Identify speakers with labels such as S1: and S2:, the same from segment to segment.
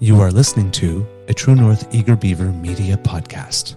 S1: You are listening to a True North Eager Beaver Media Podcast.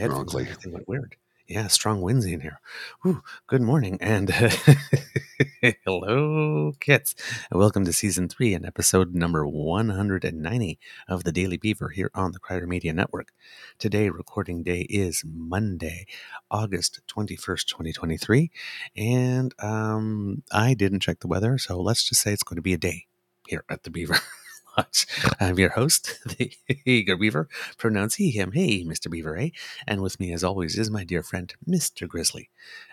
S2: On
S3: Strongly.
S2: everything went weird. Yeah, strong winds in here. Good morning and hello, kits. And welcome to season three and episode number 190 of the Daily Beaver here on the Crider Media Network. Today, recording day is Monday, August 21st, 2023. And um, I didn't check the weather, so let's just say it's going to be a day here at the Beaver. Lodge. I'm your host, the Eager Beaver, pronounce he, him, hey, Mr. Beaver, hey. And with me, as always, is my dear friend, Mr. Grizzly.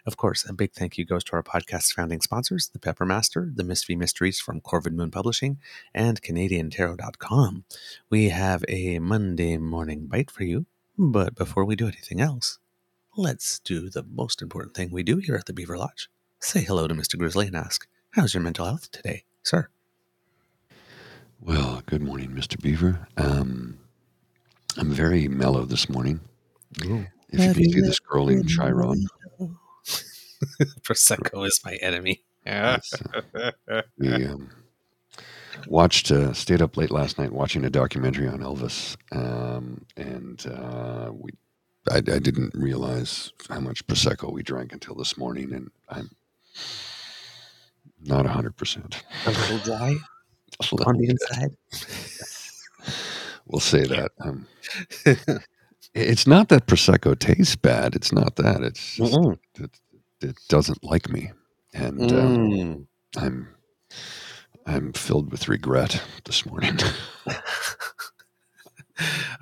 S2: Of course, a big thank you goes to our podcast's founding sponsors, the Peppermaster, the Miss V Mysteries from Corvid Moon Publishing, and CanadianTarot.com. We have a Monday morning bite for you, but before we do anything else, let's do the most important thing we do here at the Beaver Lodge. Say hello to Mr. Grizzly and ask, how's your mental health today, sir?
S3: Well, good morning, Mr. Beaver. Um, I'm very mellow this morning. If you can see the scrolling Chiron,
S2: Prosecco is my enemy.
S3: Yes. we um, watched, uh, stayed up late last night watching a documentary on Elvis, um, and uh, we, I, I didn't realize how much prosecco we drank until this morning, and I'm not hundred percent.
S2: A little dry on the inside.
S3: We'll say that. Um, it's not that prosecco tastes bad. It's not that. It's just it, it doesn't like me, and um,
S2: Mm.
S3: I'm I'm filled with regret this morning.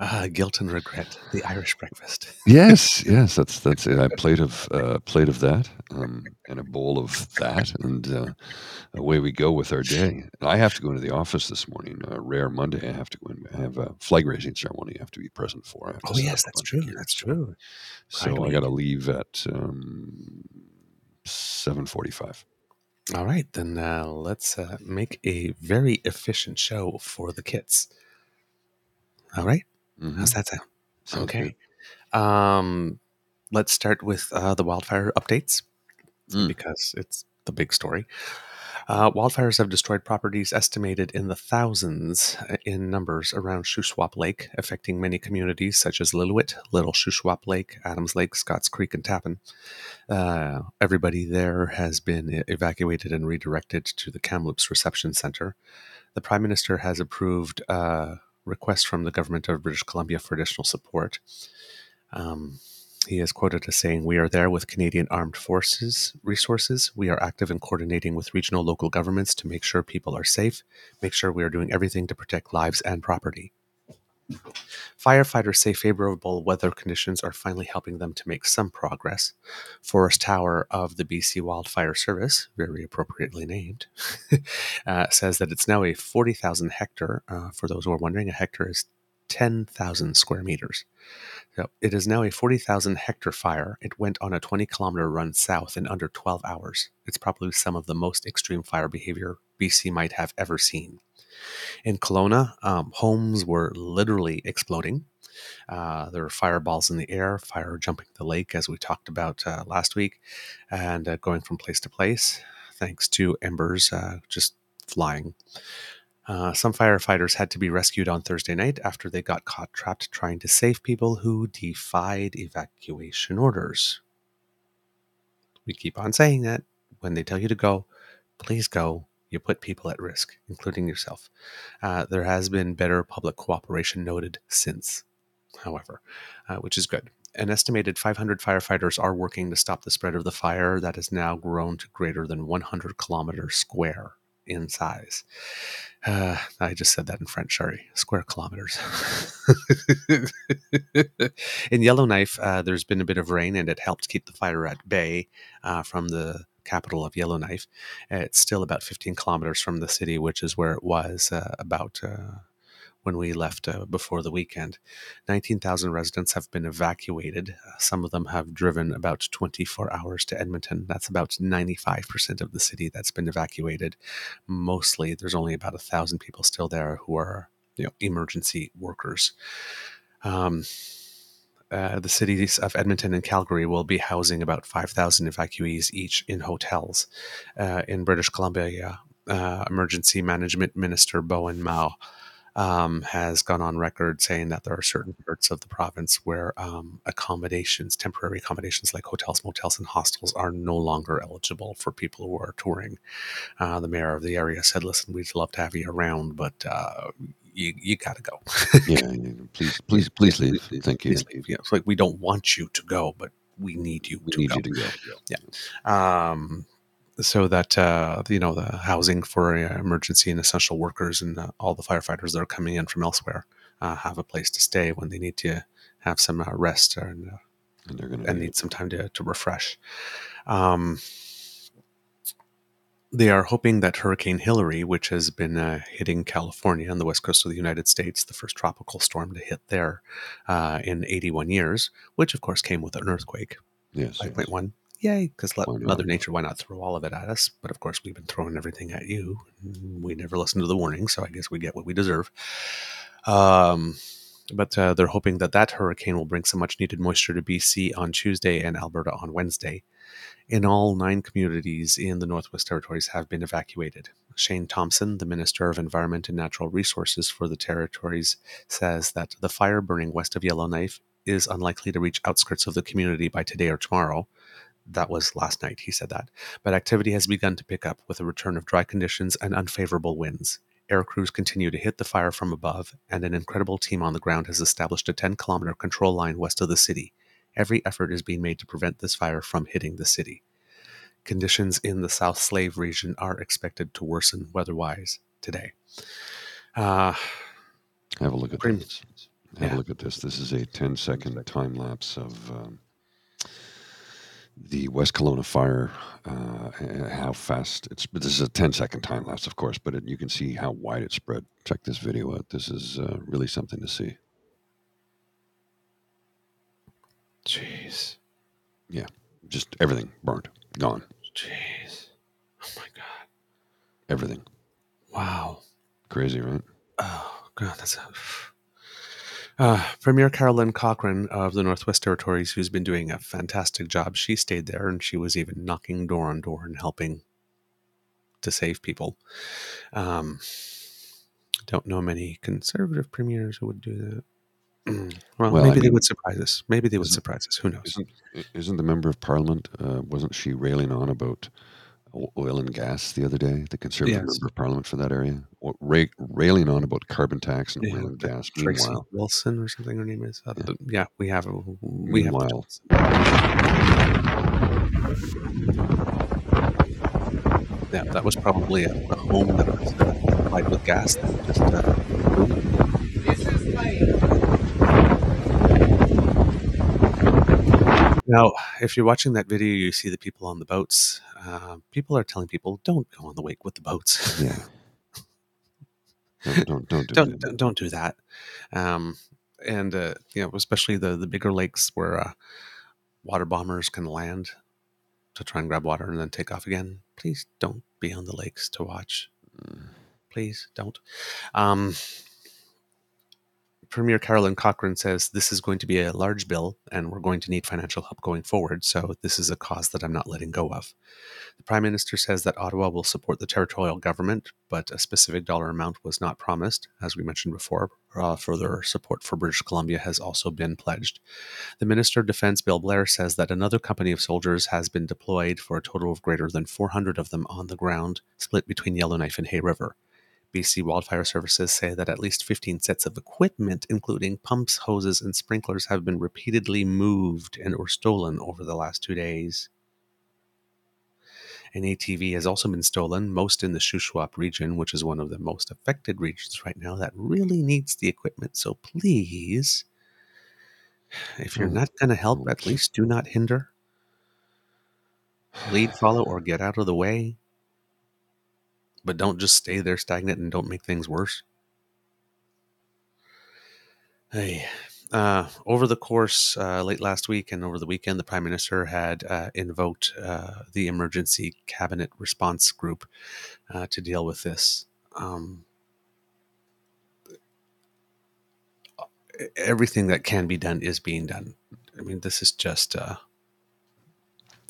S2: Ah, guilt and regret. The Irish breakfast.
S3: yes, yes, that's that's it. A plate of uh, plate of that, um, and a bowl of that, and uh, away we go with our day. I have to go into the office this morning. Uh, rare Monday. I have to go in. I have a flag raising ceremony. I have to be present for.
S2: Oh yes, that's true. That's true.
S3: So I got to leave at um, seven forty-five.
S2: All right, then uh, let's uh, make a very efficient show for the kits. All right,
S3: Mm-hmm.
S2: how's that sound?
S3: Sounds
S2: okay. Um, let's start with uh, the wildfire updates
S3: Mm.
S2: because it's the big story. Uh, wildfires have destroyed properties estimated in the thousands uh, in numbers around Shuswap Lake, affecting many communities such as Lillooet, Little Shuswap Lake, Adams Lake, Scotch Creek, and Tappen. Uh, everybody there has been evacuated and redirected to the Kamloops Reception Center. The Prime Minister has approved uh, request from the government of British Columbia for additional support. Um, he is quoted as saying, We are there with Canadian Armed Forces resources. We are active in coordinating with regional local governments to make sure people are safe, make sure we are doing everything to protect lives and property. Firefighters say favorable weather conditions are finally helping them to make some progress. Forrest Tower of the BC Wildfire Service, very appropriately named, uh, says that it's now a 40,000 hectare. Uh, for those who are wondering, a hectare is 10,000 square meters. So it is now a 40,000 hectare fire. It went on a 20 kilometer run south in under 12 hours. It's probably some of the most extreme fire behavior BC might have ever seen. In Kelowna, um, homes were literally exploding. Uh, there were fireballs in the air, fire jumping the lake, as we talked about uh, last week, and uh, going from place to place, thanks to embers uh, just flying. Uh, some firefighters had to be rescued on Thursday night after they got caught trapped trying to save people who defied evacuation orders. We keep on saying that. When they tell you to go, please go you put people at risk, including yourself. Uh, there has been better public cooperation noted since, however, uh, which is good. An estimated 500 firefighters are working to stop the spread of the fire that has now grown to greater than 100 kilometers square in size. Uh, I just said that in French, sorry. Square kilometers. in Yellowknife, uh, there's been a bit of rain and it helped keep the fire at bay uh, from the capital of Yellowknife. It's still about 15 kilometers from the city, which is where it was uh, about uh, when we left uh, before the weekend. 19,000 residents have been evacuated. Some of them have driven about 24 hours to Edmonton. That's about 95% of the city that's been evacuated. Mostly, there's only about a thousand people still there who are you know, emergency workers. Um, uh, the cities of Edmonton and Calgary will be housing about 5,000 evacuees each in hotels. Uh, in British Columbia, uh, Emergency Management Minister Bowinn Ma um, has gone on record saying that there are certain parts of the province where um, accommodations, temporary accommodations like hotels, motels, and hostels, are no longer eligible for people who are touring. Uh, the mayor of the area said, "Listen, we'd love to have you around, but uh, you you got to go.
S3: yeah, please, please, please leave. Thank you.
S2: Please leave. Yeah, it's like we don't want you to go, but we need you.
S3: We
S2: to
S3: need
S2: go.
S3: you to go.
S2: Yeah. Um, so that uh, you know the housing for uh, emergency and essential workers and uh, all the firefighters that are coming in from elsewhere uh, have a place to stay when they need to have some uh, rest and, uh,
S3: And
S2: and
S3: need
S2: need some time to, to refresh. Um, they are hoping that Hurricane Hillary, which has been uh, hitting California and the west coast of the United States, the first tropical storm to hit there uh, in 81 years, which of course came with an earthquake,
S3: Yes. yes.
S2: 5.1. Yay, because Mother Nature, why not throw all of it at us? But of course, we've been throwing everything at you. We never listen to the warning, so I guess we get what we deserve. Um, but uh, they're hoping that that hurricane will bring some much needed moisture to BC on Tuesday and Alberta on Wednesday. In all, nine communities in the Northwest Territories have been evacuated. Shane Thompson, the Minister of Environment and Natural Resources for the territories, says that the fire burning west of Yellowknife is unlikely to reach outskirts of the community by today or tomorrow. That was last night, he said that. But activity has begun to pick up with a return of dry conditions and unfavorable winds. Air crews continue to hit the fire from above, and an incredible team on the ground has established a 10 kilometer control line west of the city. Every effort is being made to prevent this fire from hitting the city. Conditions in the South Slave region are expected to worsen weather-wise today. Uh,
S3: Have a look at
S2: Pretty-
S3: this. Have
S2: yeah.
S3: a look at this. This is a 10 second time lapse of um, the West Kelowna fire. Uh, how fast it's. This is a 10 second time lapse, of course, but it, you can see how wide it spread. Check this video out. This is uh, really something to see.
S2: Jeez, Yeah.
S3: Just everything burnt, gone.
S2: jeez, oh my god,
S3: Everything.
S2: wow.
S3: Crazy, right?
S2: Oh god, that's a. Uh, Premier Caroline Cochrane of the Northwest Territories, who's been doing a fantastic job, she stayed there and she was even knocking door on door and helping to save people. Um, don't know many conservative premiers who would do that. Mm. Well,
S3: Well, I
S2: maybe they
S3: mean-
S2: would surprise us. Maybe they would surprise us. Who knows?
S3: Isn't isn't the member of parliament? Uh, wasn't she railing on about oil and gas the other day. The Conservative
S2: Yes.
S3: member of Parliament for that area, wa- ra- railing on about carbon tax and
S2: Yeah,
S3: oil and gas.
S2: Tracy
S3: Meanwhile,
S2: Wilson or something her name is. Uh,
S3: Yeah.
S2: but yeah, we have a, we have.
S3: Meanwhile-
S2: Yeah, that was probably a, a home that was uh, supplied with gas that just uh, boomed. Now, if you're watching that video, you see the people on the boats. Uh, people are telling people, "Don't go on the wake with the boats.
S3: yeah. Don't don't don't do
S2: don't,
S3: that.
S2: don't don't do that." Um, and uh, you know, especially the the bigger lakes where uh, water bombers can land to try and grab water and then take off again. Please don't be on the lakes to watch. Please don't. Um, Premier Caroline Cochrane says this is going to be a large bill and we're going to need financial help going forward. So this is a cause that I'm not letting go of. The Prime Minister says that Ottawa will support the territorial government, but a specific dollar amount was not promised. As we mentioned before, uh, further support for British Columbia has also been pledged. The Minister of Defense, Bill Blair, says that another company of soldiers has been deployed for a total of greater than 400 of them on the ground, split between Yellowknife and Hay River. BC Wildfire Services say that at least 15 sets of equipment, including pumps, hoses, and sprinklers, have been repeatedly moved and or stolen over the last two days. An ATV has also been stolen, most in the Shuswap region, which is one of the most affected regions right now that really needs the equipment. So please, if you're not going to help, at least do not hinder. Lead, follow, or get out of the way. But don't just stay there stagnant and don't make things worse. Hey, uh, over the course uh, late last week and over the weekend, the prime minister had uh, invoked uh, the emergency cabinet response group uh, to deal with this. Um, everything that can be done is being done. I mean, this is just uh,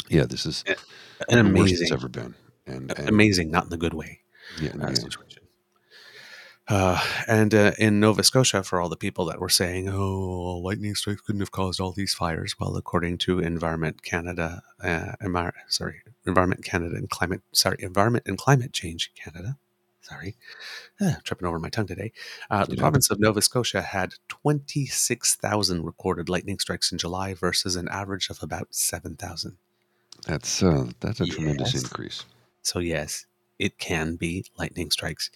S3: Yeah, this is
S2: an
S3: worst it's ever been. And, and
S2: amazing, not in the good way.
S3: Yeah,
S2: uh,
S3: yeah.
S2: situation. Uh, and uh, in Nova Scotia, for all the people that were saying, "Oh, lightning strikes couldn't have caused all these fires," well, according to Environment Canada, uh, Envir- sorry, Environment Canada and Climate, sorry, Environment and Climate Change Canada, sorry, Ah, tripping over my tongue today. Uh, the
S3: Yeah.
S2: province of Nova Scotia had twenty six thousand recorded lightning strikes in July versus an average of about seven thousand.
S3: That's uh, that's a tremendous increase.
S2: So yes, it can be lightning strikes,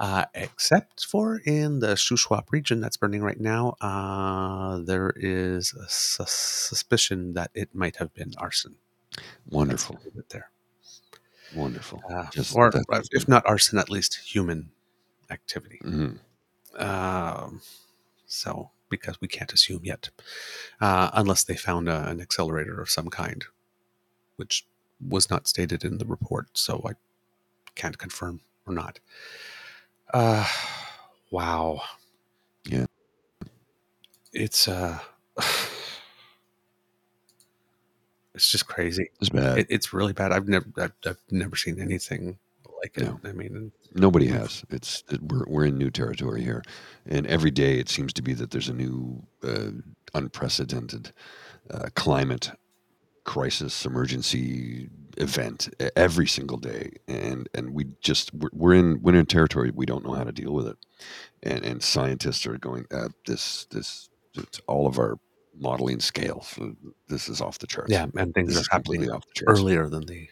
S2: uh, except for in the Shuswap region that's burning right now. Uh, there is a sus- suspicion that it might have been arson.
S3: Wonderful,
S2: there,
S3: wonderful.
S2: uh,
S3: Just
S2: or
S3: that-
S2: uh, if not arson, at least human activity.
S3: Mhm.
S2: Um, so because we can't assume yet, uh, unless they found a, an accelerator of some kind, which was not stated in the report, so I can't confirm or not. Uh, wow.
S3: Yeah.
S2: It's uh, it's just crazy.
S3: It's bad.
S2: It, it's really bad. I've never, I've, I've never seen anything like it.
S3: No.
S2: I mean,
S3: Nobody has. It's it, we're we're in new territory here, and every day it seems to be that there's a new uh, unprecedented uh, climate crisis emergency event every single day, and and we just we're, we're in we're in territory we don't know how to deal with it, and and scientists are going uh, this this it's all of our modeling scale. So this is off the charts.
S2: yeah, and things
S3: this
S2: are happening
S3: completely off the charts.
S2: earlier than the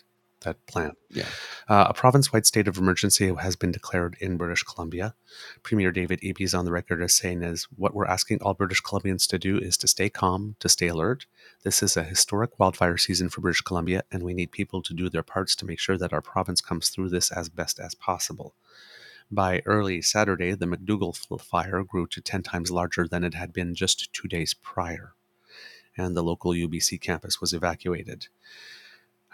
S2: that plan.
S3: Yeah.
S2: Uh, a province-wide state of emergency has been declared in British Columbia. Premier David Eby is on the record as saying is what we're asking all British Columbians to do is to stay calm, to stay alert. This is a historic wildfire season for British Columbia, and we need people to do their parts to make sure that our province comes through this as best as possible. By early Saturday, the McDougall fire grew to 10 times larger than it had been just two days prior, and the local UBC campus was evacuated.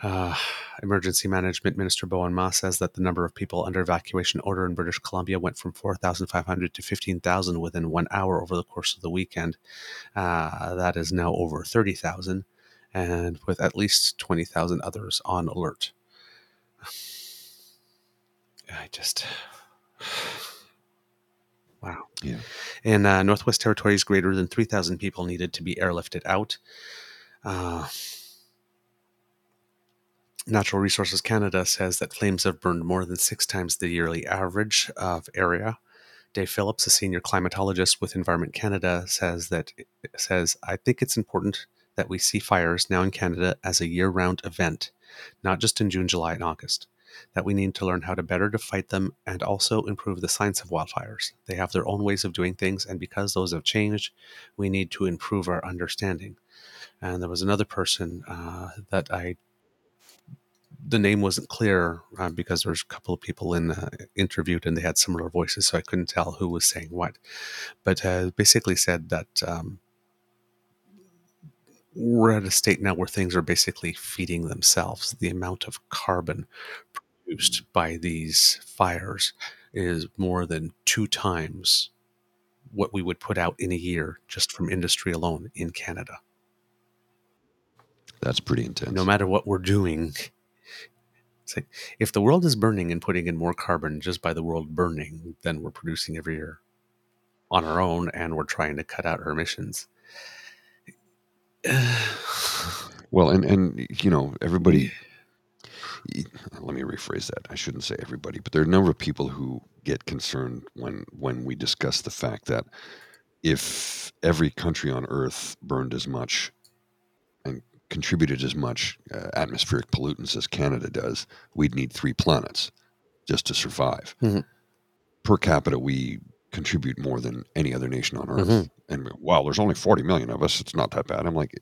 S2: Uh, Emergency Management Minister Bowinn Ma says that the number of people under evacuation order in British Columbia went from 4,500 to 15,000 within one hour over the course of the weekend. Uh, that is now over 30,000, and with at least 20,000 others on alert. I just. Wow.
S3: Yeah.
S2: In uh, Northwest Territories, greater than 3,000 people needed to be airlifted out. Uh, Natural Resources Canada says that flames have burned more than six times the yearly average of area. Dave Phillips, a senior climatologist with Environment Canada, says that says I think it's important that we see fires now in Canada as a year-round event, not just in June, July, and August. That we need to learn how to better to fight them and also improve the science of wildfires. They have their own ways of doing things, and because those have changed, we need to improve our understanding. And there was another person uh, that I the name wasn't clear uh, because there's a couple of people in uh, interviewed and they had similar voices, so I couldn't tell who was saying what. But uh, basically said that um, we're at a state now where things are basically feeding themselves. The amount of carbon produced by these fires is more than two times what we would put out in a year just from industry alone in Canada.
S3: That's pretty intense.
S2: No matter what we're doing, it's like if the world is burning and putting in more carbon just by the world burning than we're producing every year on our own, and we're trying to cut out our emissions.
S3: Well, and and you know everybody. Let me rephrase that. I shouldn't say everybody, but there are a number of people who get concerned when when we discuss the fact that if every country on Earth burned as much contributed as much uh, atmospheric pollutants as Canada does, we'd need three planets just to survive.
S2: Mhm.
S3: Per capita, we contribute more than any other nation on Earth.
S2: Mhm.
S3: And well, there's only 40 million of us. It's not that bad. I'm like,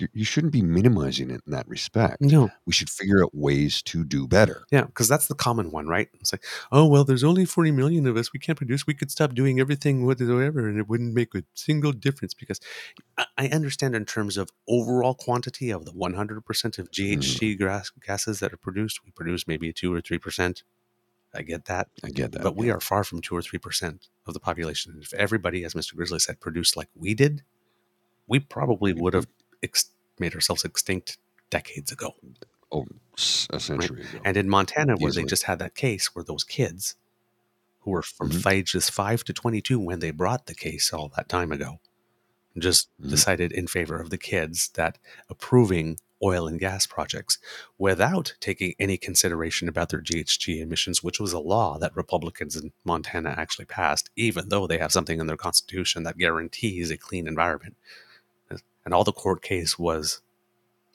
S3: you, you shouldn't be minimizing it in that respect.
S2: No,
S3: We should figure out ways to do better.
S2: yeah, because that's the common one, right? It's like, oh well, there's only 40 million of us. We can't produce. We could stop doing everything whatsoever, and it wouldn't make a single difference. Because I- understand in terms of overall quantity of the 100% of mm. GHG gas, gases that are produced, we produce maybe two or three percent. I get that.
S3: I get that.
S2: but we are far from two or three percent of the population. If everybody, as Mr. Grizzly said, produced like we did, we probably mm-hmm. would have ex- made ourselves extinct decades ago.
S3: oh, a century ago.
S2: And in Montana, where they just had that case, where those kids who were from
S3: Mhm.
S2: ages five to twenty-two when they brought the case all that time ago, just
S3: Mhm.
S2: decided in favor of the kids that approving oil and gas projects without taking any consideration about their GHG emissions, which was a law that Republicans in Montana actually passed, even though they have something in their constitution that guarantees a clean environment. And all the court case was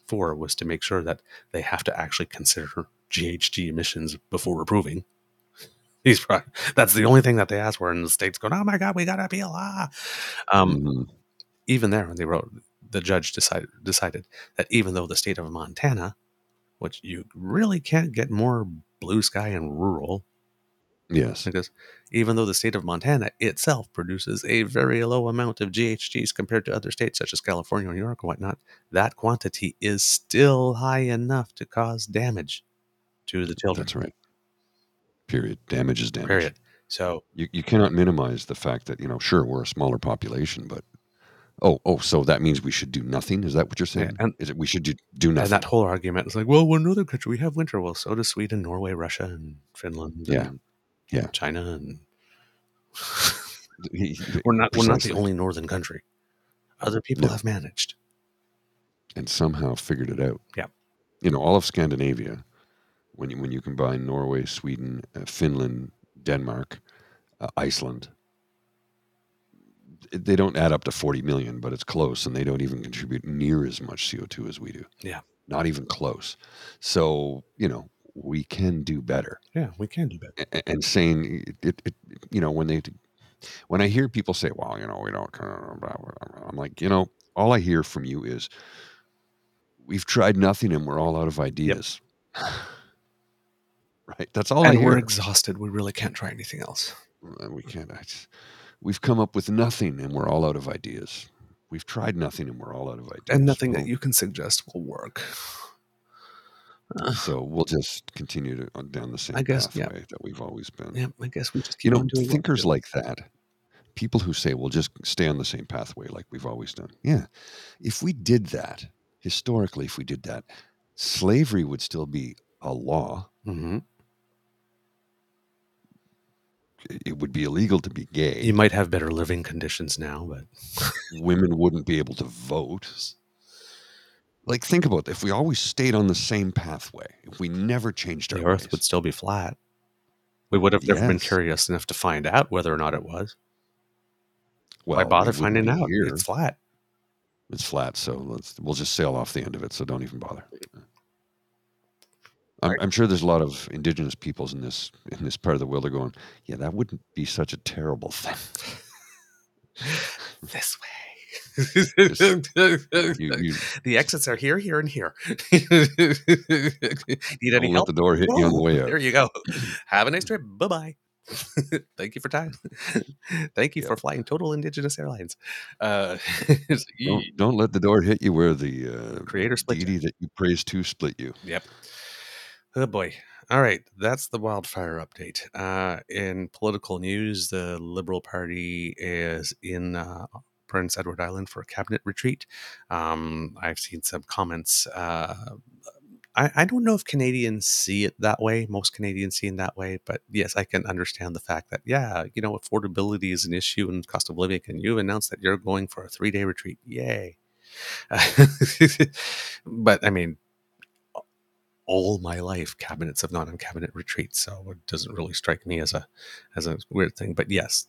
S2: for was to make sure that they have to actually consider GHG emissions before approving. These that's the only thing that they asked for, and the state's going, "Oh my God, we got to appeal!" Ah. Um,
S3: Mhm.
S2: even there when they wrote the judge decided decided that even though the state of Montana, which you really can't get more blue sky and rural,
S3: Yes.
S2: because even though the state of Montana itself produces a very low amount of GHGs compared to other states such as California or New York and whatnot, that quantity is still high enough to cause damage to the children.
S3: That's right. Period. Damage is damage.
S2: Period. So
S3: You, you cannot minimize the fact that, you know, sure, we're a smaller population, but oh, oh, so that means we should do nothing? Is that what you're saying?
S2: and-
S3: is it we should do, do nothing?
S2: and that whole argument is like, well, we're another country. We have winter. Well, so does Sweden, Norway, Russia, and Finland.
S3: Yeah.
S2: and
S3: Yeah.
S2: China, and we're not we're not the only northern country. Other people
S3: No.
S2: have managed.
S3: and somehow figured it out.
S2: Yeah.
S3: You know, all of Scandinavia, when you when you combine Norway, Sweden, uh, Finland, Denmark, uh, Iceland, they don't add up to 40 million, but it's close, and they don't even contribute near as much CO2 as we do.
S2: Yeah.
S3: Not even close. So, you know, we can do better.
S2: Yeah, we can do better.
S3: A- a- And saying it, it, you know, when they when I hear people say, "Well, you know, we don't," I'm like, you know, all I hear from you is, "We've tried nothing, and we're all out of ideas." right? That's all I
S2: and
S3: hear.
S2: we're exhausted. We really can't try anything else.
S3: Uh, we can't. I just- we've come up with nothing, and we're all out of ideas. We've tried nothing, and we're all out of ideas.
S2: And nothing that you can suggest will work. Uh,
S3: So we'll just continue to down the same
S2: I guess, yeah.
S3: pathway that we've always been.
S2: yeah, I guess we just keep
S3: you know,
S2: on doing
S3: thinkers like that, people who say, "Well, just stay on the same pathway like we've always done." Yeah, if we did that historically, if we did that, slavery would still be a law.
S2: Mhm.
S3: It- It would be illegal to be gay.
S2: You might have better living conditions now, but
S3: Women wouldn't be able to vote. Like think about it. if we always stayed on the same pathway, if we never changed our
S2: The Earth
S3: ways,
S2: would still be flat. We would have never been curious enough to find out whether or not it was.
S3: well,
S2: Why bother finding out?
S3: Here.
S2: It's flat.
S3: It's flat, so let's we'll just sail off the end of it. So don't even bother. I'm,
S2: Right.
S3: I'm sure there's a lot of indigenous peoples in this in this part of the world are going, yeah, that wouldn't be such a terrible thing.
S2: this way.
S3: You, you
S2: the exits are here, here, and here. Need any
S3: don't let the door hit you on the way out.
S2: There you go. Have a nice trip. Bye bye. Thank you for time. Thank you
S3: Yeah.
S2: for flying Total Indigenous Airlines. Uh,
S3: Don't, don't let the door hit you where the uh,
S2: Creator split you.
S3: that you praise to split you.
S2: Yep. Oh boy. All right. That's the wildfire update. Uh, in political news, the Liberal Party is in uh, Prince Edward Island for a cabinet retreat. Um, I've seen some comments. Uh, I, I don't know if Canadians see it that way. Most Canadians see it that way, but yes, I can understand the fact that yeah, you know, affordability is an issue and cost of living, and you announced that you're going for a three day retreat. Yay! but I mean, all my life cabinets have not on cabinet retreats so it doesn't really strike me as a as a weird thing but yes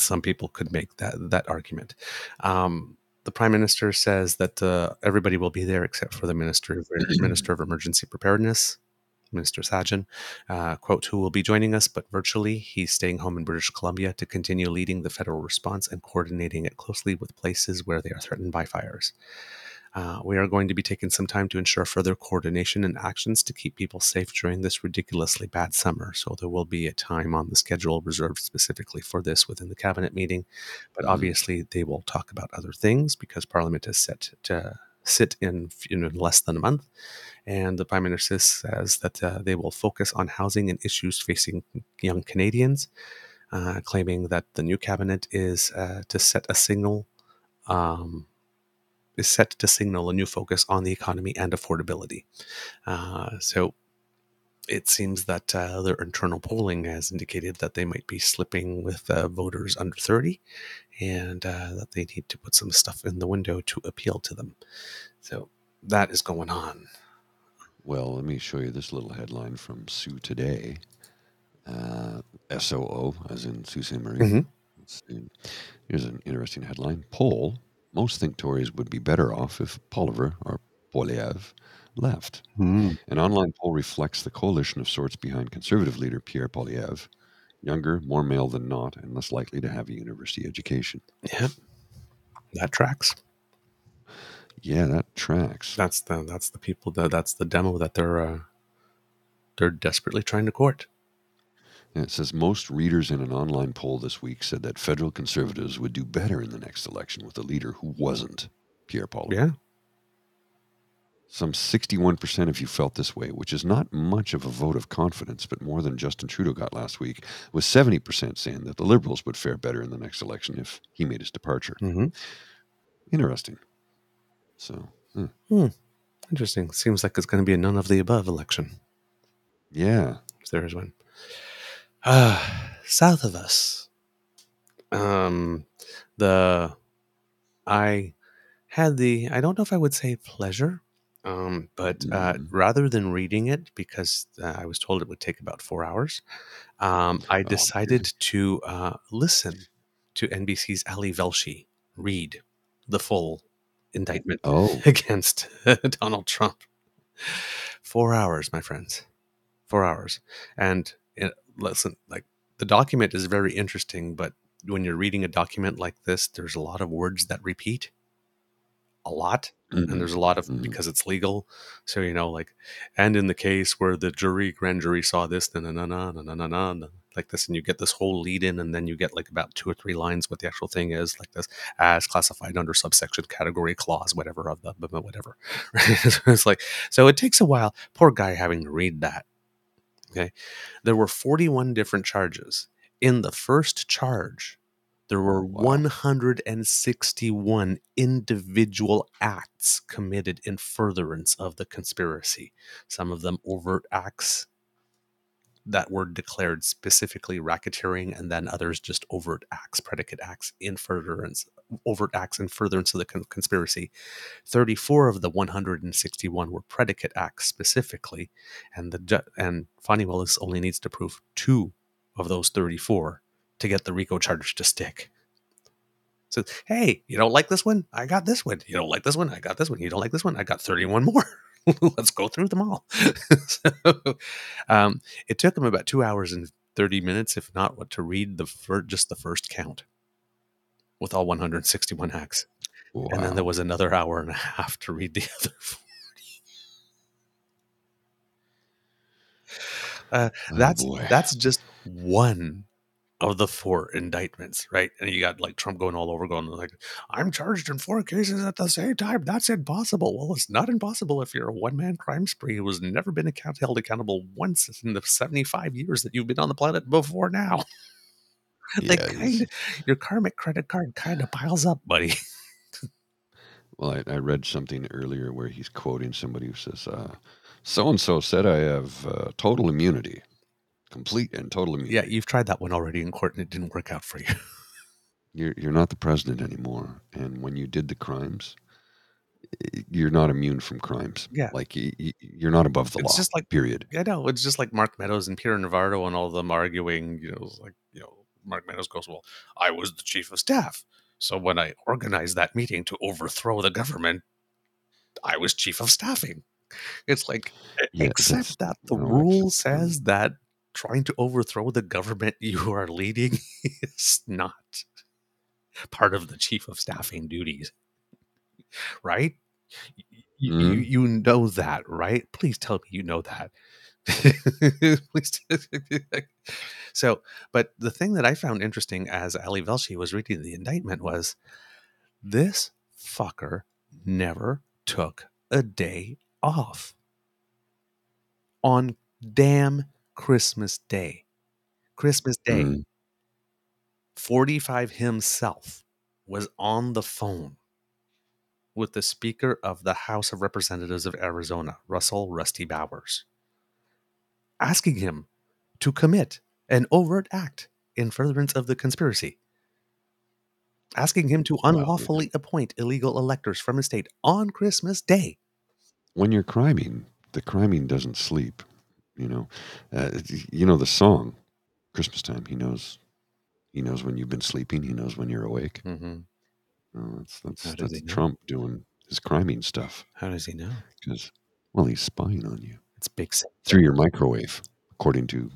S2: some people could make that that argument. Um, the prime minister says that uh, everybody will be there except for the minister of, minister of emergency preparedness minister Sajjan uh, quote who will be joining us but virtually. He's staying home in british columbia to continue leading the federal response and coordinating it closely with places where they are threatened by fires uh, we are going to be taking some time to ensure further coordination and actions to keep people safe during this ridiculously bad summer. So there will be a time on the schedule reserved specifically for this within the cabinet meeting. But
S3: Mhm.
S2: obviously, they will talk about other things because Parliament is set to sit in, in less than a month. And the Prime Minister says that uh, they will focus on housing and issues facing young Canadians, uh, claiming that the new cabinet is uh, to set a signal. Um, is set to signal a new focus on the economy and affordability. Uh, so it seems that uh, their internal polling has indicated that they might be slipping with uh, voters under 30 and uh, that they need to put some stuff in the window to appeal to them. So that is going on.
S3: Well, let me show you this little headline from SooToday. Uh, SOO, as in Sault Ste. Marie.
S2: Mhm.
S3: Here's an interesting headline. Poll Most think Tories would be better off if Poliver or Poilievre left. An online poll reflects the coalition of sorts behind Conservative leader Pierre Poilievre, younger, more male than not, and less likely to have a university education.
S2: Yeah, That tracks.
S3: Yeah, that tracks.
S2: That's the that's the people that that's the demo that they're uh, they're desperately trying to court.
S3: And it says most readers in an online poll this week said that federal conservatives would do better in the next election with a leader who wasn't Pierre Poilievre.
S2: Yeah.
S3: Some 61% of you felt this way, which is not much of a vote of confidence, but more than Justin Trudeau got last week, with 70% saying that the Liberals would fare better in the next election if he made his departure.
S2: Mm-hmm.
S3: Interesting. So, hmm.
S2: Interesting. Seems like it's going to be a none of the above election.
S3: yeah.
S2: So there's one. Uh, south of us, um, the I had the I don't know if I would say pleasure, um, but uh,
S3: Mhm.
S2: rather than reading it because uh, I was told it would take about four hours, um, I
S3: dear.
S2: decided to uh, listen to NBC's Ali Velshi read the full indictment
S3: Oh,
S2: against Donald Trump. Four hours, my friends. Four hours. And it, listen like the document is very interesting but when you're reading a document like this there's a lot of words that repeat a lot
S3: mm-hmm.
S2: and there's a lot of
S3: mm-hmm.
S2: because it's legal so you know like and in the case where the jury grand jury saw this na na na na na na na, na like this and you get this whole lead in and then you get like about two or three lines what the actual thing is like this as classified under subsection category clause whatever of the whatever right so it's like so it takes a while poor guy having to read that Okay. There were 41 different charges. In the first charge, there were oh,
S3: Wow.
S2: 161 individual acts committed in furtherance of the conspiracy. Some of them overt acts that were declared specifically racketeering, and then others just overt acts, predicate acts in furtherance overt acts in furtherance of the con- conspiracy. 34 of the 161 were predicate acts specifically, and the and Fani Willis only needs to prove two of those 34 to get the RICO charge to stick. So, hey, you don't like this one? I got this one. You don't like this one? I got this one. You don't like this one? I got 31 more. Let's go through them all. so, um, it took him about two hours and 30 minutes, if not what, to read the fir- just the first count with all 161 acts.
S3: Wow.
S2: And then there was another hour and a half to read the other 40. Uh,
S3: Oh,
S2: that's
S3: boy.
S2: that's just one of the four indictments, right? And you got like Trump going all over, going like, "I'm charged in four cases at the same time. That's impossible." Well, it's not impossible if you're a one man crime spree who has never been account- held accountable once in the 75 years that you've been on the planet before now.
S3: yeah,
S2: kind your karmic credit card kind of piles up, buddy.
S3: Well, I, I read something earlier where he's quoting somebody who says, "So and so said I have uh, total immunity, complete and total immunity."
S2: Yeah, you've tried that one already in court and it didn't work out for you.
S3: you're you're not the president anymore, and when you did the crimes, you're not immune from crimes.
S2: Yeah.
S3: like you're not above the
S2: It's
S3: law.
S2: just like-
S3: period.
S2: Yeah, no, it's just like Mark Meadows and Peter Navarro and all of them arguing, you know, it's like, you know, Mark Meadows goes, Well, I was the chief of staff. So when I organized that meeting to overthrow the government, I was chief of staffing. It's like,
S3: Yeah,
S2: except that the
S3: no,
S2: rule says that trying to overthrow the government you are leading is not part of the chief of staffing duties. Right? Y- You, you know that, right? Please tell me you know that. So, but the thing that I found interesting as Ali Velshi was reading the indictment was this fucker never took a day off on damn Christmas Day. Christmas Day,
S3: Mm.
S2: 45 himself was on the phone with the Speaker of the House of Representatives of Arizona, Russell Rusty Bowers, asking him to commit an overt act in furtherance of the conspiracy, asking him to unlawfully appoint illegal electors from his state on Christmas Day.
S3: When you're criming, the criming doesn't sleep. You know, uh, you know the song, Christmas time. He knows, he knows when you've been sleeping. He knows when you're awake.
S2: Mm-hmm.
S3: Oh, that's that's, that's? Trump doing his criming stuff
S2: How does he know?
S3: because, well, he's spying on you
S2: It's big. Sa-
S3: through your microwave, according to,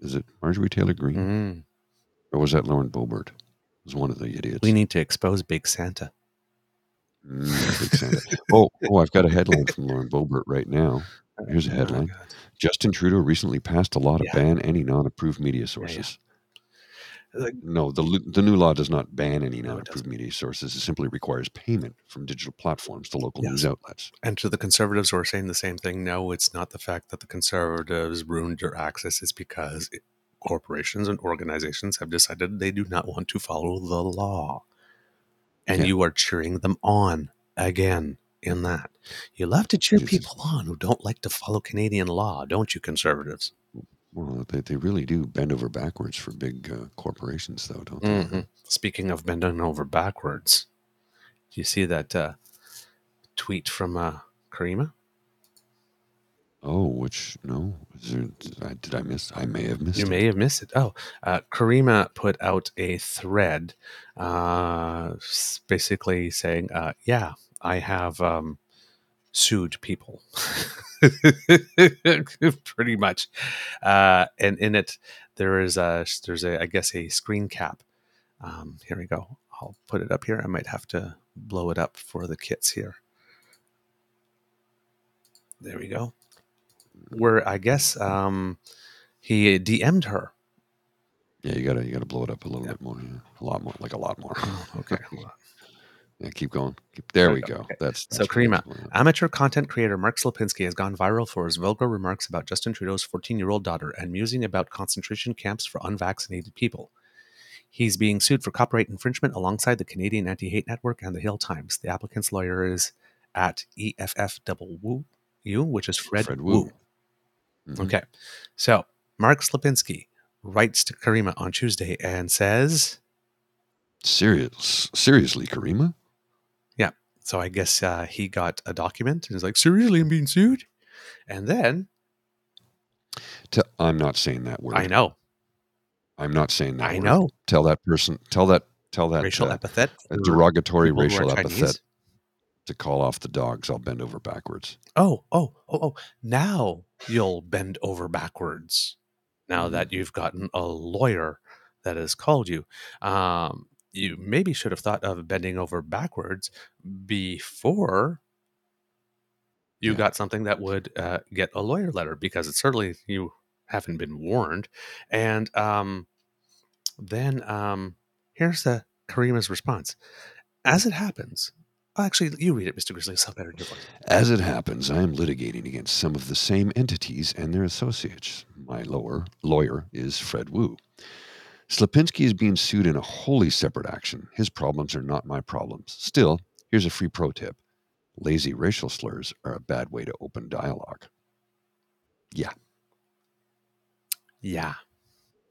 S3: is it Marjorie Taylor Greene
S2: Mhm.
S3: or was that Lauren Boebert? Was one of the idiots.
S2: We need to expose Big Santa.
S3: Mm, big Santa. oh, oh, I've got a headline from Lauren Boebert right now. Here's a
S2: Oh,
S3: headline.
S2: God.
S3: Justin Trudeau recently passed a law to
S2: Yeah.
S3: ban any non-approved media sources.
S2: Like,
S3: No, the the new law does not ban any non-approved media sources. It simply requires payment from digital platforms to local
S2: Yes.
S3: news outlets.
S2: And to the conservatives who are saying the same thing, no, it's not the fact that the conservatives ruined your access. It's because it- corporations and organizations have decided they do not want to follow the law. And
S3: Yeah.
S2: you are cheering them on again in that. You love to cheer people on who don't like to follow Canadian law, don't you, conservatives?
S3: Well, they, they really do bend over backwards for big uh, corporations, though, don't they?
S2: Mhm. Speaking of bending over backwards, do you see that uh, tweet from uh, Caryma?
S3: Oh, which no? Is there, did, I, did I miss? I may have missed.
S2: You
S3: it.
S2: may have missed it. Oh, uh, Caryma put out a thread uh, basically saying, uh, Yeah, I have um, sued people. Pretty much. Uh, and in it, there is a, there's a, I guess, a screen cap. Um, here we go. I'll put it up here. I might have to blow it up for the kits here. There we go. Where I guess um, he DM'd her.
S3: Yeah, you gotta you gotta blow it up a little
S2: Yeah.
S3: bit more. Yeah. A lot more, like a lot more.
S2: Okay, hold on.
S3: Yeah, keep going. Keep, there we
S2: go. Okay.
S3: That's,
S2: So,
S3: Caryma,
S2: Amateur content creator Mark Slapinski has gone viral for his vulgar remarks about Justin Trudeau's 14 year old daughter and musing about concentration camps for unvaccinated people. He's being sued for copyright infringement alongside the Canadian Anti Hate Network and the Hill Times. The applicant's lawyer is at E EFFWU, which is Fred,
S3: Fred
S2: Wu.
S3: Wu. Mhm.
S2: Okay. So Mark Slapinski writes to Caryma on Tuesday and says,
S3: Serious, seriously, Caryma.
S2: So I guess uh, he got a document and he's like, seriously, I'm being sued? And then,
S3: To, I'm not saying that word.
S2: I know,
S3: I'm not saying that.
S2: I
S3: word.
S2: know,
S3: Tell that person. Tell that. Tell that.
S2: racial
S3: uh,
S2: epithet.
S3: a derogatory
S2: people who are
S3: racial epithet to call off the dogs. I'll bend over backwards.
S2: Oh, oh, oh, oh. Now you'll bend over backwards now
S3: Mhm.
S2: that you've gotten a lawyer that has called you. Um, you maybe should have thought of bending over backwards before you
S3: Yeah.
S2: got something that would uh, get a lawyer letter because it's certainly you haven't been warned. And um, then um, here's the Caryma's response. As it happens, actually, you read it, Mr. Grizzly. It's better your voice.
S3: As it happens, I am litigating against some of the same entities and their associates. My lower lawyer is Fred Wu. Slapinski is being sued in a wholly separate action. His problems are not my problems. Still, here's a free pro tip lazy racial slurs are a bad way to open dialogue.
S2: Yeah. Yeah.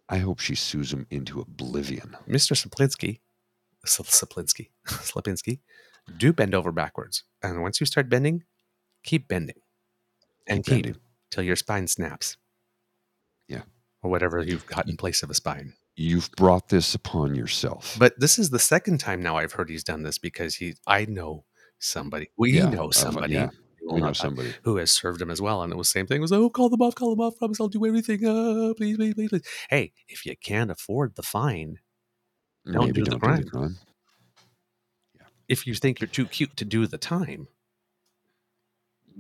S3: I hope she sues him into oblivion.
S2: Mr. Saplinsky, Saplinsky, Slapinski, do bend over backwards. And once you start bending, keep bending. And
S3: Keep
S2: keep,
S3: bending.
S2: till your spine snaps.
S3: Yeah.
S2: Or whatever you've got in place of a spine.
S3: You've brought this upon yourself.
S2: But this is the second time now I've heard he's done this because he I know somebody. We
S3: Yeah,
S2: know somebody.
S3: yeah,
S2: we
S3: know somebody.
S2: who has served him as well. And it was the same thing. It was like, oh, call them off, call them off. Promise I'll do everything. Uh, please, please, please, please. Hey, if you can't afford the fine, don't do the
S3: don't
S2: crime.
S3: do the crime.
S2: if you think you're too cute to do the time,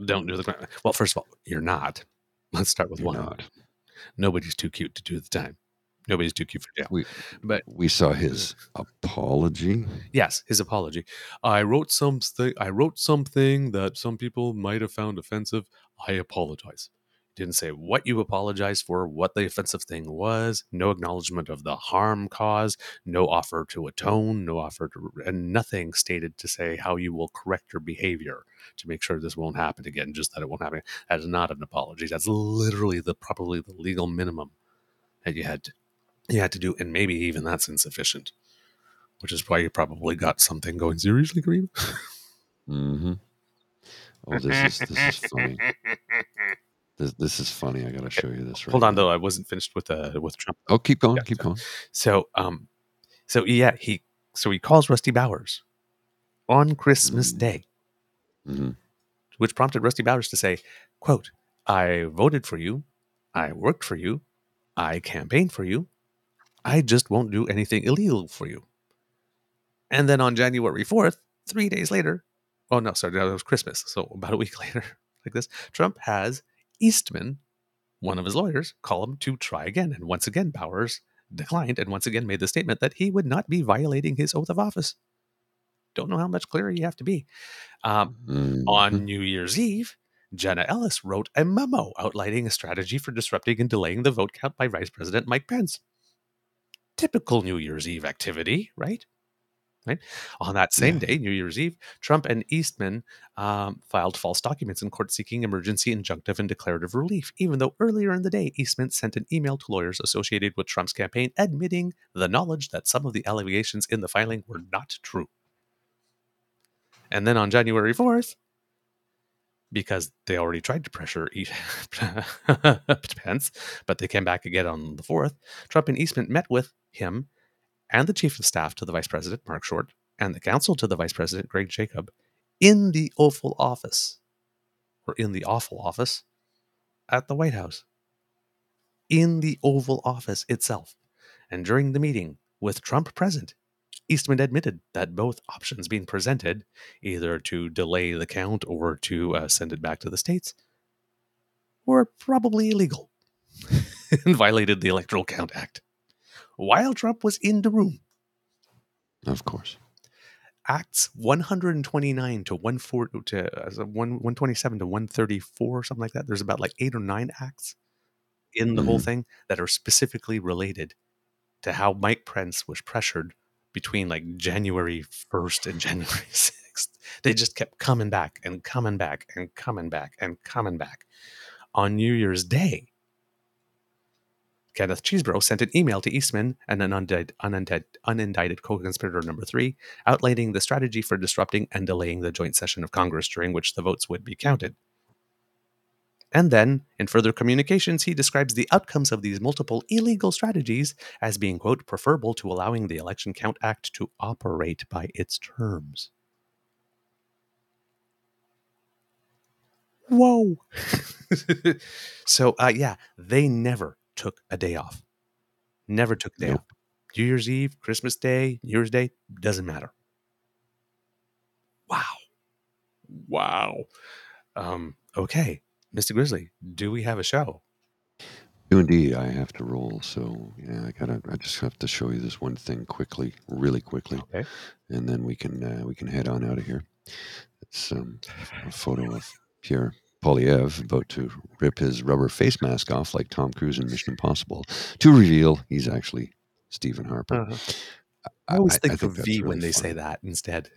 S2: don't do the crime. Well, first of all, you're not. Let's start with
S3: You're
S2: one.
S3: not.
S2: Nobody's too cute to do the time. Nobody's too cute for jail.
S3: We,
S2: But
S3: we saw his apology.
S2: yes, his apology. I wrote something. I wrote something that some people might have found offensive. I apologize. Didn't say what you apologized for, what the offensive thing was. No acknowledgement of the harm caused. No offer to atone. No offer to, and nothing stated to say how you will correct your behavior to make sure this won't happen again. Just that it won't happen. That is not an apology. That's literally the probably the legal minimum that you had to, you had to do, and maybe even that's insufficient. Which is why you probably got something going seriously, Kareem.
S3: hmm Oh, this is this is funny. This, this is funny. I got to show you this. Right
S2: Hold on,
S3: now.
S2: though. I wasn't finished with uh, with Trump.
S3: Oh, keep going.
S2: Yeah,
S3: keep
S2: so-
S3: going.
S2: So, um, so yeah, he so he calls Rusty Bowers on Christmas
S3: Mm.
S2: Day,
S3: hmm
S2: which prompted Rusty Bowers to say, "quote I voted for you, I worked for you, I campaigned for you, I just won't do anything illegal for you." And then on January fourth, three days later, oh no, sorry, that was Christmas, so about a week later, like this, Trump has Eastman, one of his lawyers, call him to try again, and once again Bowers declined and once again made the statement that he would not be violating his oath of office. Don't know how much clearer you have to be. Um,
S3: Mhm.
S2: on New Year's Eve, Jenna Ellis wrote a memo outlining a strategy for disrupting and delaying the vote count by Vice President Mike Pence. Typical New Year's Eve activity, right? Right. On that same
S3: Yeah.
S2: day, New Year's Eve, Trump and Eastman um, filed false documents in court seeking emergency injunctive and declarative relief, even though earlier in the day, Eastman sent an email to lawyers associated with Trump's campaign admitting the knowledge that some of the allegations in the filing were not true. And then on January 4th, because they already tried to pressure Pence, but they came back again on the 4th, Trump and Eastman met with him and the chief of staff to the vice president, Marc Short, and the counsel to the vice president, Greg Jacob, in the Oval Office, or in the awful office at the White House, in the Oval Office itself. And during the meeting, with Trump present, Eastman admitted that both options being presented, either to delay the count or to uh, send it back to the states, were probably illegal and violated the Electoral Count Act. While Trump was in the room,
S3: Of course.
S2: Acts 129 to 140 to uh, one 127 to 134 something like that. There's about like eight or nine acts in the whole
S3: Mhm.
S2: thing that are specifically related to how Mike Pence was pressured between like January 1st and January 6th. They just kept coming back and coming back and coming back and coming back on New Year's Day. Kenneth Chesebro sent an email to Eastman and an unindicted, unindicted co-conspirator number three, outlining the strategy for disrupting and delaying the joint session of Congress during which the votes would be counted. And then, in further communications, he describes the outcomes of these multiple illegal strategies as being, quote, preferable to allowing the Election Count Act to operate by its terms. Whoa. so, uh, yeah, they never took a day off. Never took a day
S3: Nope.
S2: off. New Year's Eve, Christmas Day, New Year's Day, doesn't matter. Wow. Wow. Um, okay. Mr. Grizzly, do we have a show?
S3: Do indeed. I have to roll, so yeah, I gotta. I just have to show you this one thing quickly, really quickly,
S2: Okay.
S3: and then we can uh, we can head on out of here. It's um, a photo of Pierre Poilievre about to rip his rubber face mask off like Tom Cruise in Mission Impossible to reveal he's actually Stephen Harper.
S2: Uh-huh. I always think, of
S3: that's
S2: V when
S3: really
S2: they say that instead.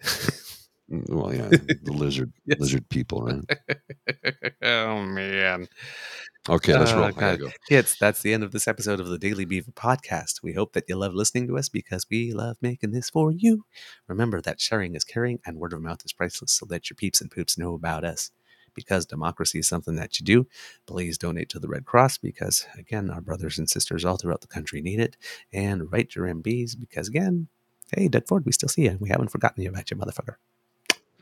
S3: Mm, Well, yeah, the lizard
S2: Yes.
S3: lizard people, right?
S2: oh man.
S3: Okay, let's roll. I gotta
S2: God.
S3: go.
S2: Kids, that's the end of this episode of the Daily Beaver podcast. We hope that you love listening to us because we love making this for you. Remember that sharing is caring and word of mouth is priceless, so let your peeps and poops know about us. Because democracy is something that you do, please donate to the Red Cross because, again, our brothers and sisters all throughout the country need it. And write your MPs because, again, hey, Doug Ford, we still see you. We haven't forgotten you about you, motherfucker.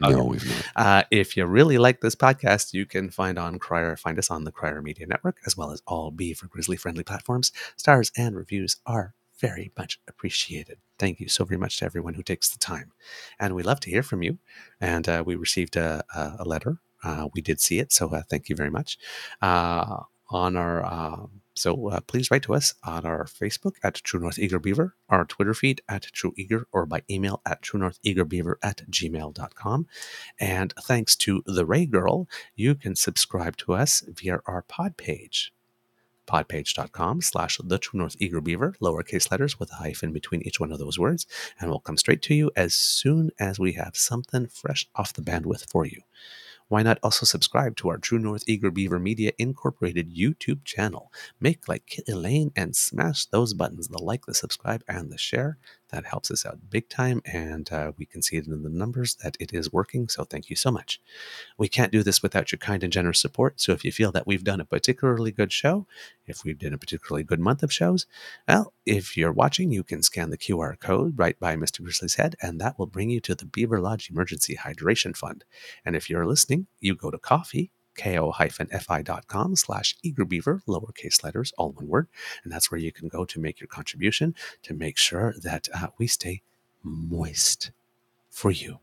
S3: No,
S2: Okay.
S3: we've not.
S2: Uh, if you really like this podcast, you can find on Crier, find us on the Crier Media Network, as well as all B for Grizzly friendly platforms. Stars and reviews are very much appreciated. Thank you so very much to everyone who takes the time, and we love to hear from you. And uh, we received a, a, a letter. Uh, we did see it, so uh, thank you very much. Uh, on our um, so uh, please write to us on our Facebook at True North Eager Beaver, our Twitter feed at True Eager, or by email at True North Eager Beaver at gmail.com. And thanks to the Ray Girl, you can subscribe to us via our pod page. Podpage.com slash the true north eager beaver, lowercase letters with a hyphen between each one of those words, and we'll come straight to you as soon as we have something fresh off the bandwidth for you. Why not also subscribe to our True North Eager Beaver Media Incorporated YouTube channel? Make like Kit Elaine and smash those buttons the like, the subscribe, and the share. That helps us out big time, and uh, we can see it in the numbers that it is working. So thank you so much. We can't do this without your kind and generous support. So if you feel that we've done a particularly good show, if we've done a particularly good month of shows, well, if you're watching, you can scan the QR code right by Mr. Grizzly's head, and that will bring you to the Beaver Lodge Emergency Hydration Fund. And if you're listening, you go to coffee, ko-fi.com slash eagerbeaver, lowercase letters, all one word. And that's where you can go to make your contribution to make sure that uh, we stay moist for you.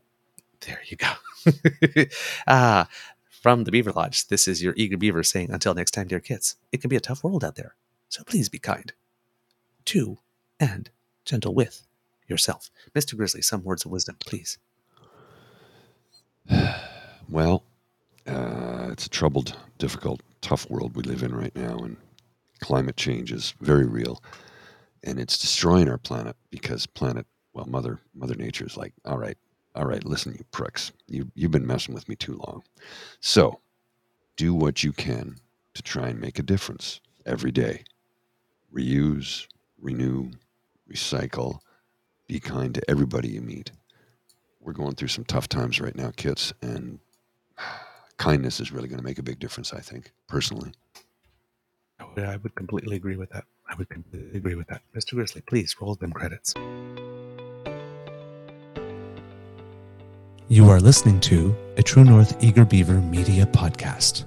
S2: There you go. Ah, from the Beaver Lodge, this is your eager beaver saying, until next time, dear kids, it can be a tough world out there. So please be kind to and gentle with yourself. Mr. Grizzly, some words of wisdom, please.
S3: Well, uh, it's a troubled, difficult, tough world we live in right now, and climate change is very real, and it's destroying our planet because planet, well, Mother Mother Nature is like, all right, all right, listen, you pricks, you you've been messing with me too long, so do what you can to try and make a difference every day. Reuse, renew, recycle. Be kind to everybody you meet. We're going through some tough times right now, kids, and kindness is really going to make a big difference, I think, personally.
S2: Oh, I would, completely agree with that. I would completely agree with that. Mr. Grizzly, please roll them credits.
S1: You are listening to a True North Eager Beaver media podcast.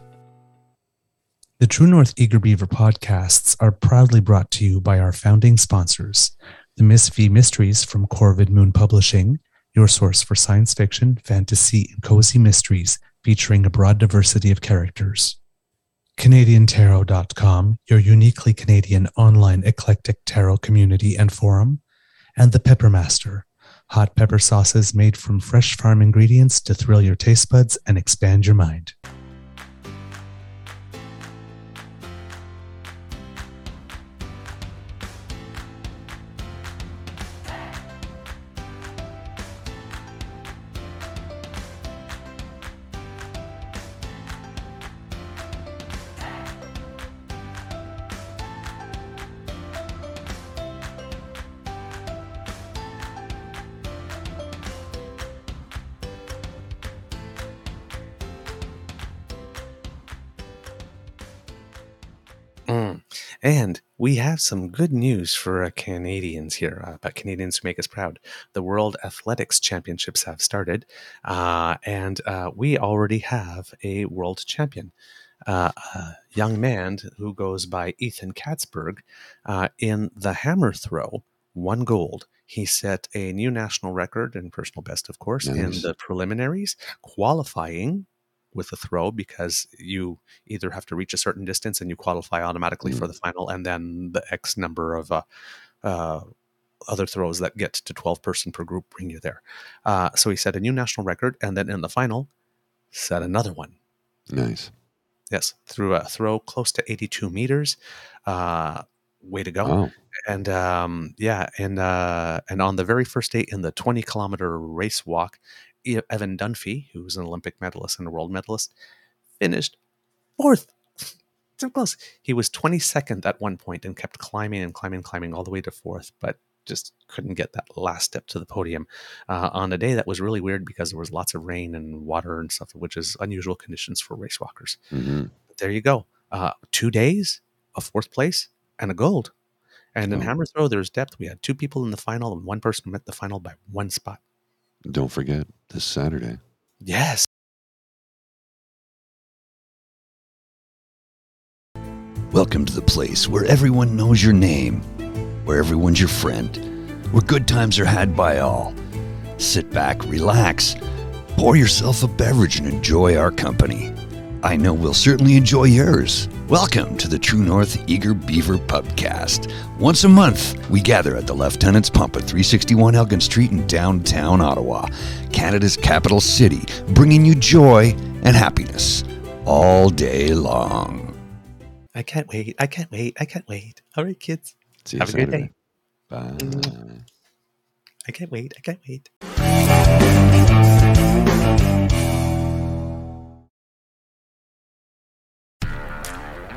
S1: The True North Eager Beaver podcasts are proudly brought to you by our founding sponsors, the Miss V Mysteries from Corvid Moon Publishing, your source for science fiction, fantasy, and cozy mysteries featuring a broad diversity of characters. CanadianTarot.com, your uniquely Canadian online eclectic tarot community and forum, and The Peppermaster, hot pepper sauces made from fresh farm ingredients to thrill your taste buds and expand your mind.
S2: Have some good news for uh, Canadians here, uh, about Canadians who make us proud. The World Athletics Championships have started, uh, and uh, we already have a world champion. Uh, a young man who goes by Ethan Katzberg uh, in the hammer throw, won gold. He set a new national record and personal best, of course, in the preliminaries, qualifying with a throw because you either have to reach a certain distance and you qualify automatically for
S3: Mm.
S2: the final, and then the X number of uh, uh, other throws that get to 12 person per group bring you there. Uh, so he set a new national record, and then in the final, set another one.
S3: Nice.
S2: Yes, threw a throw close to 82 meters. Uh, way to go!
S3: Wow.
S2: And um, yeah, and uh, and on the very first day in the 20 kilometer race walk, Evan Dunfee, who was an Olympic medalist and a world medalist, finished fourth. So close. He was 22nd at one point and kept climbing and climbing and climbing all the way to fourth, but just couldn't get that last step to the podium uh, on a day that was really weird because there was lots of rain and water and stuff, which is unusual conditions for race walkers.
S3: hmm
S2: But there you go. Uh, two days, a fourth place, and a gold. And in
S3: Oh.
S2: hammer throw, there's depth. We had two people in the final, and one person met the final by one spot.
S3: Don't forget this Saturday.
S2: Yes.
S4: Welcome to the place where everyone knows your name, where everyone's your friend, where good times are had by all. Sit back, relax, pour yourself a beverage, and enjoy our company. I know we'll certainly enjoy yours. Welcome to the True North Eager Beaver Pubcast. Once a month, we gather at the Lieutenant's Pump at 361 Elgin Street in downtown Ottawa, Canada's capital city, bringing you joy and happiness all day long.
S2: I can't wait. I can't wait. I can't wait. All right, kids.
S3: See you
S2: Have a good day.
S3: Bye.
S2: I can't wait. I can't wait.